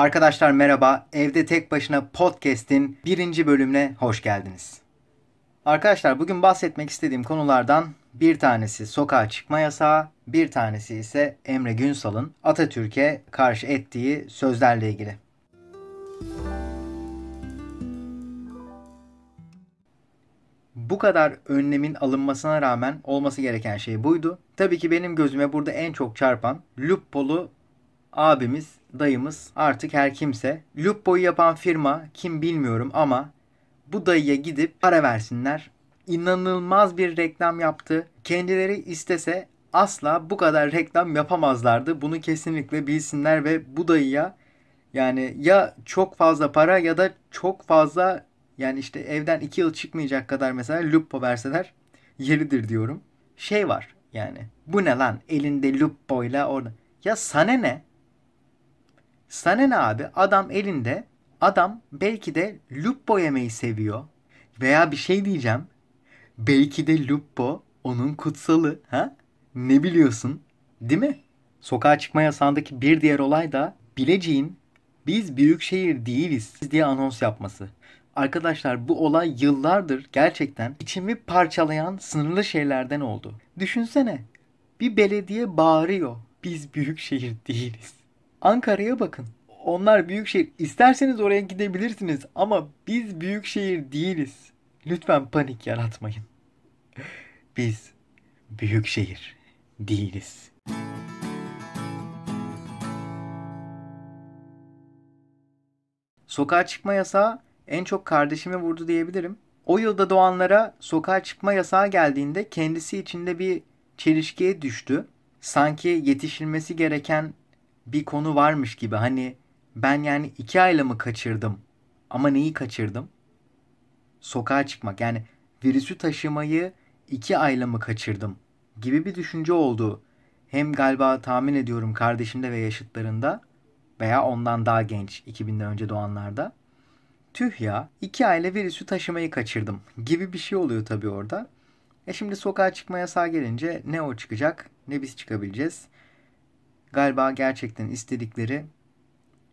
Arkadaşlar merhaba. Evde Tek Başına Podcast'in birinci bölümüne hoş geldiniz. Arkadaşlar bugün bahsetmek istediğim konulardan bir tanesi sokağa çıkma yasağı, bir tanesi ise Emre Günsal'ın Atatürk'e karşı ettiği sözlerle ilgili. Bu kadar önlemin alınmasına rağmen olması gereken şey buydu. Tabii ki benim gözüme burada en çok çarpan Luppol'u abimiz, dayımız artık her kimse. Luppol'u yapan firma kim bilmiyorum ama bu dayıya gidip para versinler. İnanılmaz bir reklam yaptı. Kendileri istese asla bu kadar reklam yapamazlardı. Bunu kesinlikle bilsinler ve bu dayıya yani ya çok fazla para ya da çok fazla yani işte evden iki yıl çıkmayacak kadar mesela Lupo verseler yeridir diyorum. Şey var yani bu ne lan elinde Lupo ile orada. Ya sana ne? Sana ne abi? Adam elinde adam belki de Lupo yemeyi seviyor. Veya bir şey diyeceğim. Belki de Lupo onun kutsalı. Ha? Ne biliyorsun? Değil mi? Sokağa çıkma yasağındaki bir diğer olay da Bilecik'in biz büyük şehir değiliz diye anons yapması. Arkadaşlar bu olay yıllardır gerçekten içimi parçalayan sınırlı şeylerden oldu. Düşünsene bir belediye bağırıyor. Biz büyük şehir değiliz. Ankara'ya bakın. Onlar büyük şehir. İsterseniz oraya gidebilirsiniz ama biz büyük şehir değiliz. Lütfen panik yaratmayın. Biz büyük şehir değiliz. Sokağa çıkma yasağı en çok kardeşimi vurdu diyebilirim. O yılda doğanlara sokağa çıkma yasağı geldiğinde kendisi içinde bir çelişkiye düştü. Sanki yetişilmesi gereken bir konu varmış gibi. Hani ben yani iki ayla mı kaçırdım? Ama neyi kaçırdım? Sokağa çıkmak yani virüsü taşımayı iki ayla mı kaçırdım? Gibi bir düşünce oldu. Hem galiba tahmin ediyorum kardeşimde ve yaşıtlarında veya ondan daha genç 2000'den önce doğanlarda. Tüh ya iki aile virüsü taşımayı kaçırdım gibi bir şey oluyor tabii orada. E şimdi sokağa çıkma yasağı gelince ne o çıkacak ne biz çıkabileceğiz. Galiba gerçekten istedikleri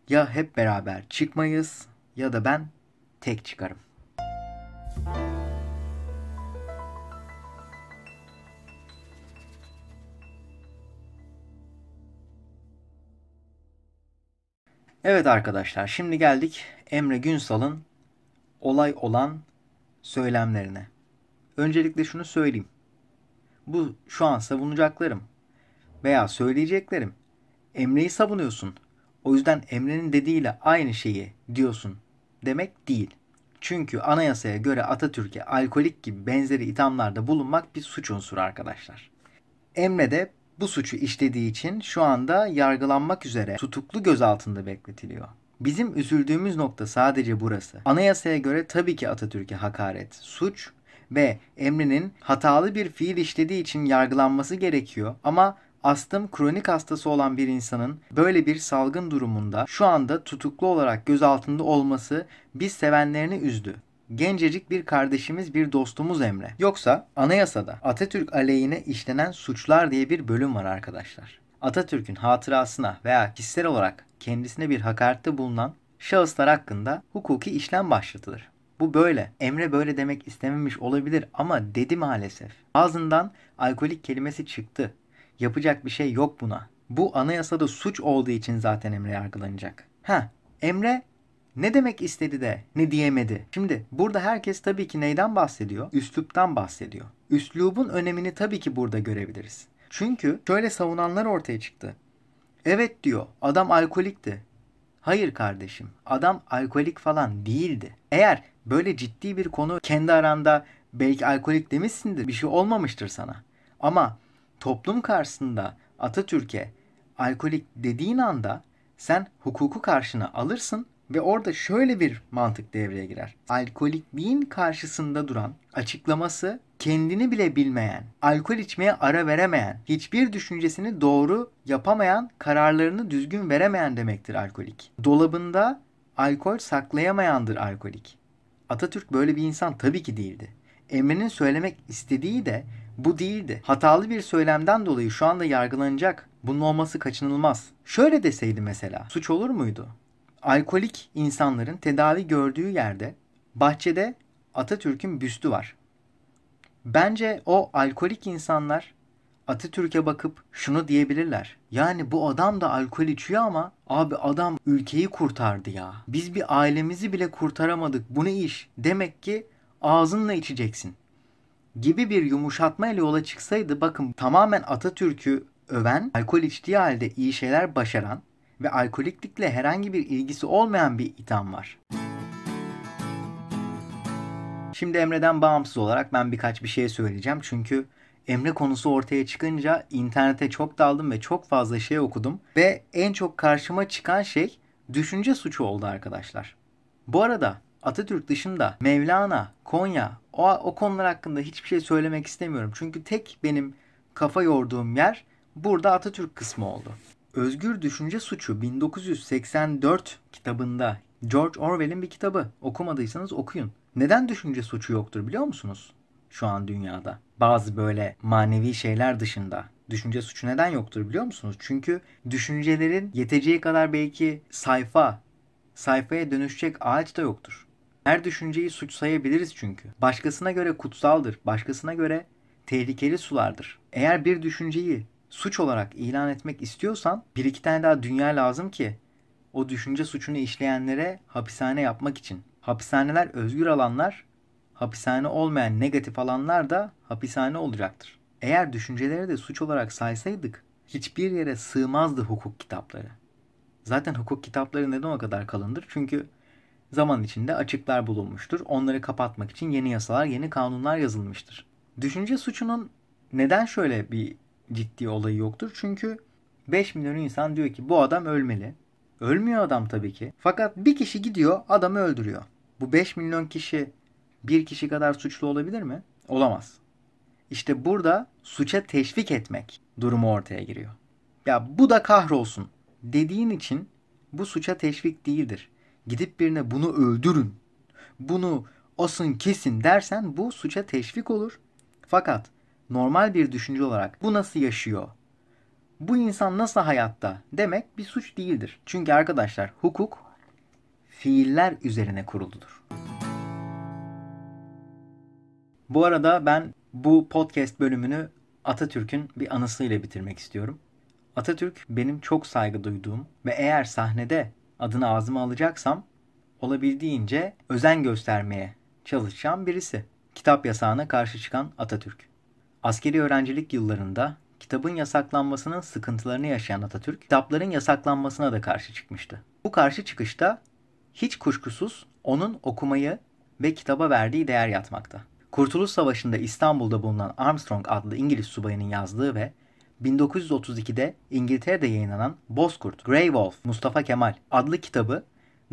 ya hep beraber çıkmayız ya da ben tek çıkarım. Evet arkadaşlar şimdi geldik Emre Günsal'ın olay olan söylemlerine. Öncelikle şunu söyleyeyim. Bu şu an savunacaklarım veya söyleyeceklerim. Emre'yi savunuyorsun. O yüzden Emre'nin dediğiyle aynı şeyi diyorsun demek değil. Çünkü anayasaya göre Atatürk'e alkolik gibi benzeri ithamlarda bulunmak bir suç unsuru arkadaşlar. Emre de bu suçu işlediği için şu anda yargılanmak üzere tutuklu gözaltında bekletiliyor. Bizim üzüldüğümüz nokta sadece burası. Anayasaya göre tabii ki Atatürk'e hakaret, suç ve Emre'nin hatalı bir fiil işlediği için yargılanması gerekiyor ama astım kronik hastası olan bir insanın böyle bir salgın durumunda şu anda tutuklu olarak gözaltında olması biz sevenlerini üzdü gencecik bir kardeşimiz, bir dostumuz Emre. Yoksa anayasada Atatürk aleyhine işlenen suçlar diye bir bölüm var arkadaşlar. Atatürk'ün hatırasına veya kişisel olarak kendisine bir hakarette bulunan şahıslar hakkında hukuki işlem başlatılır. Bu böyle. Emre böyle demek istememiş olabilir ama dedi maalesef. Ağzından alkolik kelimesi çıktı. Yapacak bir şey yok buna. Bu anayasada suç olduğu için zaten Emre yargılanacak. Ha, Emre ne demek istedi de ne diyemedi? Şimdi burada herkes tabii ki neyden bahsediyor? Üsluptan bahsediyor. Üslubun önemini tabii ki burada görebiliriz. Çünkü şöyle savunanlar ortaya çıktı. Evet diyor adam alkolikti. Hayır kardeşim adam alkolik falan değildi. Eğer böyle ciddi bir konu kendi aranda belki alkolik demişsindir bir şey olmamıştır sana. Ama toplum karşısında Atatürk'e alkolik dediğin anda sen hukuku karşına alırsın ve orada şöyle bir mantık devreye girer. Alkolikliğin karşısında duran, açıklaması kendini bile bilmeyen, alkol içmeye ara veremeyen, hiçbir düşüncesini doğru yapamayan, kararlarını düzgün veremeyen demektir alkolik. Dolabında alkol saklayamayandır alkolik. Atatürk böyle bir insan tabii ki değildi. Emre'nin söylemek istediği de Bu değildi. Hatalı bir söylemden dolayı şu anda yargılanacak. Bunun olması kaçınılmaz. Şöyle deseydi mesela. Suç olur muydu? Alkolik insanların tedavi gördüğü yerde bahçede Atatürk'ün büstü var. Bence o alkolik insanlar Atatürk'e bakıp şunu diyebilirler. Yani bu adam da alkol içiyor ama abi adam ülkeyi kurtardı ya. Biz bir ailemizi bile kurtaramadık. Bu ne iş? Demek ki ağzınla içeceksin. Gibi bir yumuşatma ile yola çıksaydı bakın tamamen Atatürk'ü öven, alkol içtiği halde iyi şeyler başaran ve alkoliklikle herhangi bir ilgisi olmayan bir itham var. Şimdi Emre'den bağımsız olarak ben birkaç bir şey söyleyeceğim. Çünkü Emre konusu ortaya çıkınca internete çok daldım ve çok fazla şey okudum. Ve en çok karşıma çıkan şey düşünce suçu oldu arkadaşlar. Bu arada Atatürk dışında Mevlana, Konya o, o konular hakkında hiçbir şey söylemek istemiyorum. Çünkü tek benim kafa yorduğum yer burada Atatürk kısmı oldu. Özgür Düşünce Suçu 1984 kitabında George Orwell'in bir kitabı. Okumadıysanız okuyun. Neden düşünce suçu yoktur biliyor musunuz? Şu an dünyada. Bazı böyle manevi şeyler dışında. Düşünce suçu neden yoktur biliyor musunuz? Çünkü düşüncelerin yeteceği kadar belki sayfa, sayfaya dönüşecek ağaç da yoktur. Her düşünceyi suç sayabiliriz çünkü. Başkasına göre kutsaldır, başkasına göre tehlikeli sulardır. Eğer bir düşünceyi suç olarak ilan etmek istiyorsan bir iki tane daha dünya lazım ki o düşünce suçunu işleyenlere hapishane yapmak için. Hapishaneler özgür alanlar, hapishane olmayan negatif alanlar da hapishane olacaktır. Eğer düşünceleri de suç olarak saysaydık hiçbir yere sığmazdı hukuk kitapları. Zaten hukuk kitapları neden o kadar kalındır? Çünkü zaman içinde açıklar bulunmuştur. Onları kapatmak için yeni yasalar, yeni kanunlar yazılmıştır. Düşünce suçunun neden şöyle bir ciddi olayı yoktur? Çünkü 5 milyon insan diyor ki bu adam ölmeli. Ölmüyor adam tabii ki. Fakat bir kişi gidiyor adamı öldürüyor. Bu 5 milyon kişi bir kişi kadar suçlu olabilir mi? Olamaz. İşte burada suça teşvik etmek durumu ortaya giriyor. Ya bu da kahrolsun dediğin için bu suça teşvik değildir. Gidip birine bunu öldürün, bunu asın kesin dersen bu suça teşvik olur. Fakat normal bir düşünce olarak bu nasıl yaşıyor? Bu insan nasıl hayatta demek bir suç değildir. Çünkü arkadaşlar hukuk fiiller üzerine kuruludur. Bu arada ben bu podcast bölümünü Atatürk'ün bir anısıyla bitirmek istiyorum. Atatürk benim çok saygı duyduğum ve eğer sahnede adını ağzıma alacaksam olabildiğince özen göstermeye çalışacağım birisi. Kitap yasağına karşı çıkan Atatürk. Askeri öğrencilik yıllarında kitabın yasaklanmasının sıkıntılarını yaşayan Atatürk, kitapların yasaklanmasına da karşı çıkmıştı. Bu karşı çıkışta hiç kuşkusuz onun okumayı ve kitaba verdiği değer yatmakta. Kurtuluş Savaşı'nda İstanbul'da bulunan Armstrong adlı İngiliz subayının yazdığı ve 1932'de İngiltere'de yayınlanan Bozkurt, Grey Wolf, Mustafa Kemal adlı kitabı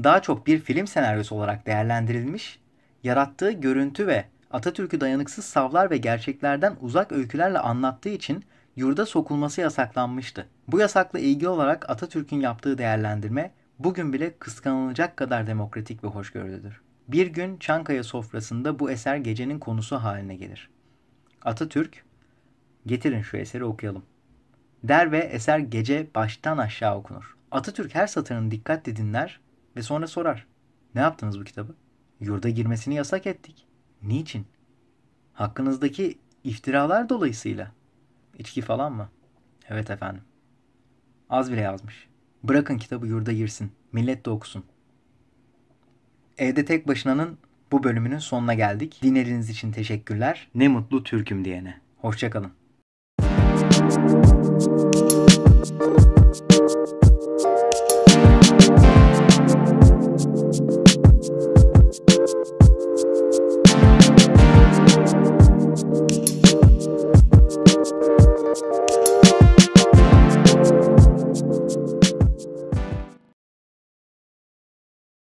daha çok bir film senaryosu olarak değerlendirilmiş, yarattığı görüntü ve Atatürk'ü dayanıksız savlar ve gerçeklerden uzak öykülerle anlattığı için yurda sokulması yasaklanmıştı. Bu yasakla ilgili olarak Atatürk'ün yaptığı değerlendirme bugün bile kıskanılacak kadar demokratik ve hoşgörülüdür. Bir gün Çankaya sofrasında bu eser gecenin konusu haline gelir. Atatürk, getirin şu eseri okuyalım. Der ve eser gece baştan aşağı okunur. Atatürk her satırını dikkatle dinler ve sonra sorar. Ne yaptınız bu kitabı? Yurda girmesini yasak ettik. Niçin? Hakkınızdaki iftiralar dolayısıyla. İçki falan mı? Evet efendim. Az bile yazmış. Bırakın kitabı yurda girsin. Millet de okusun. Evde tek başınanın bu bölümünün sonuna geldik. Dinlediğiniz için teşekkürler. Ne mutlu Türk'üm diyene. Hoşçakalın. Thank you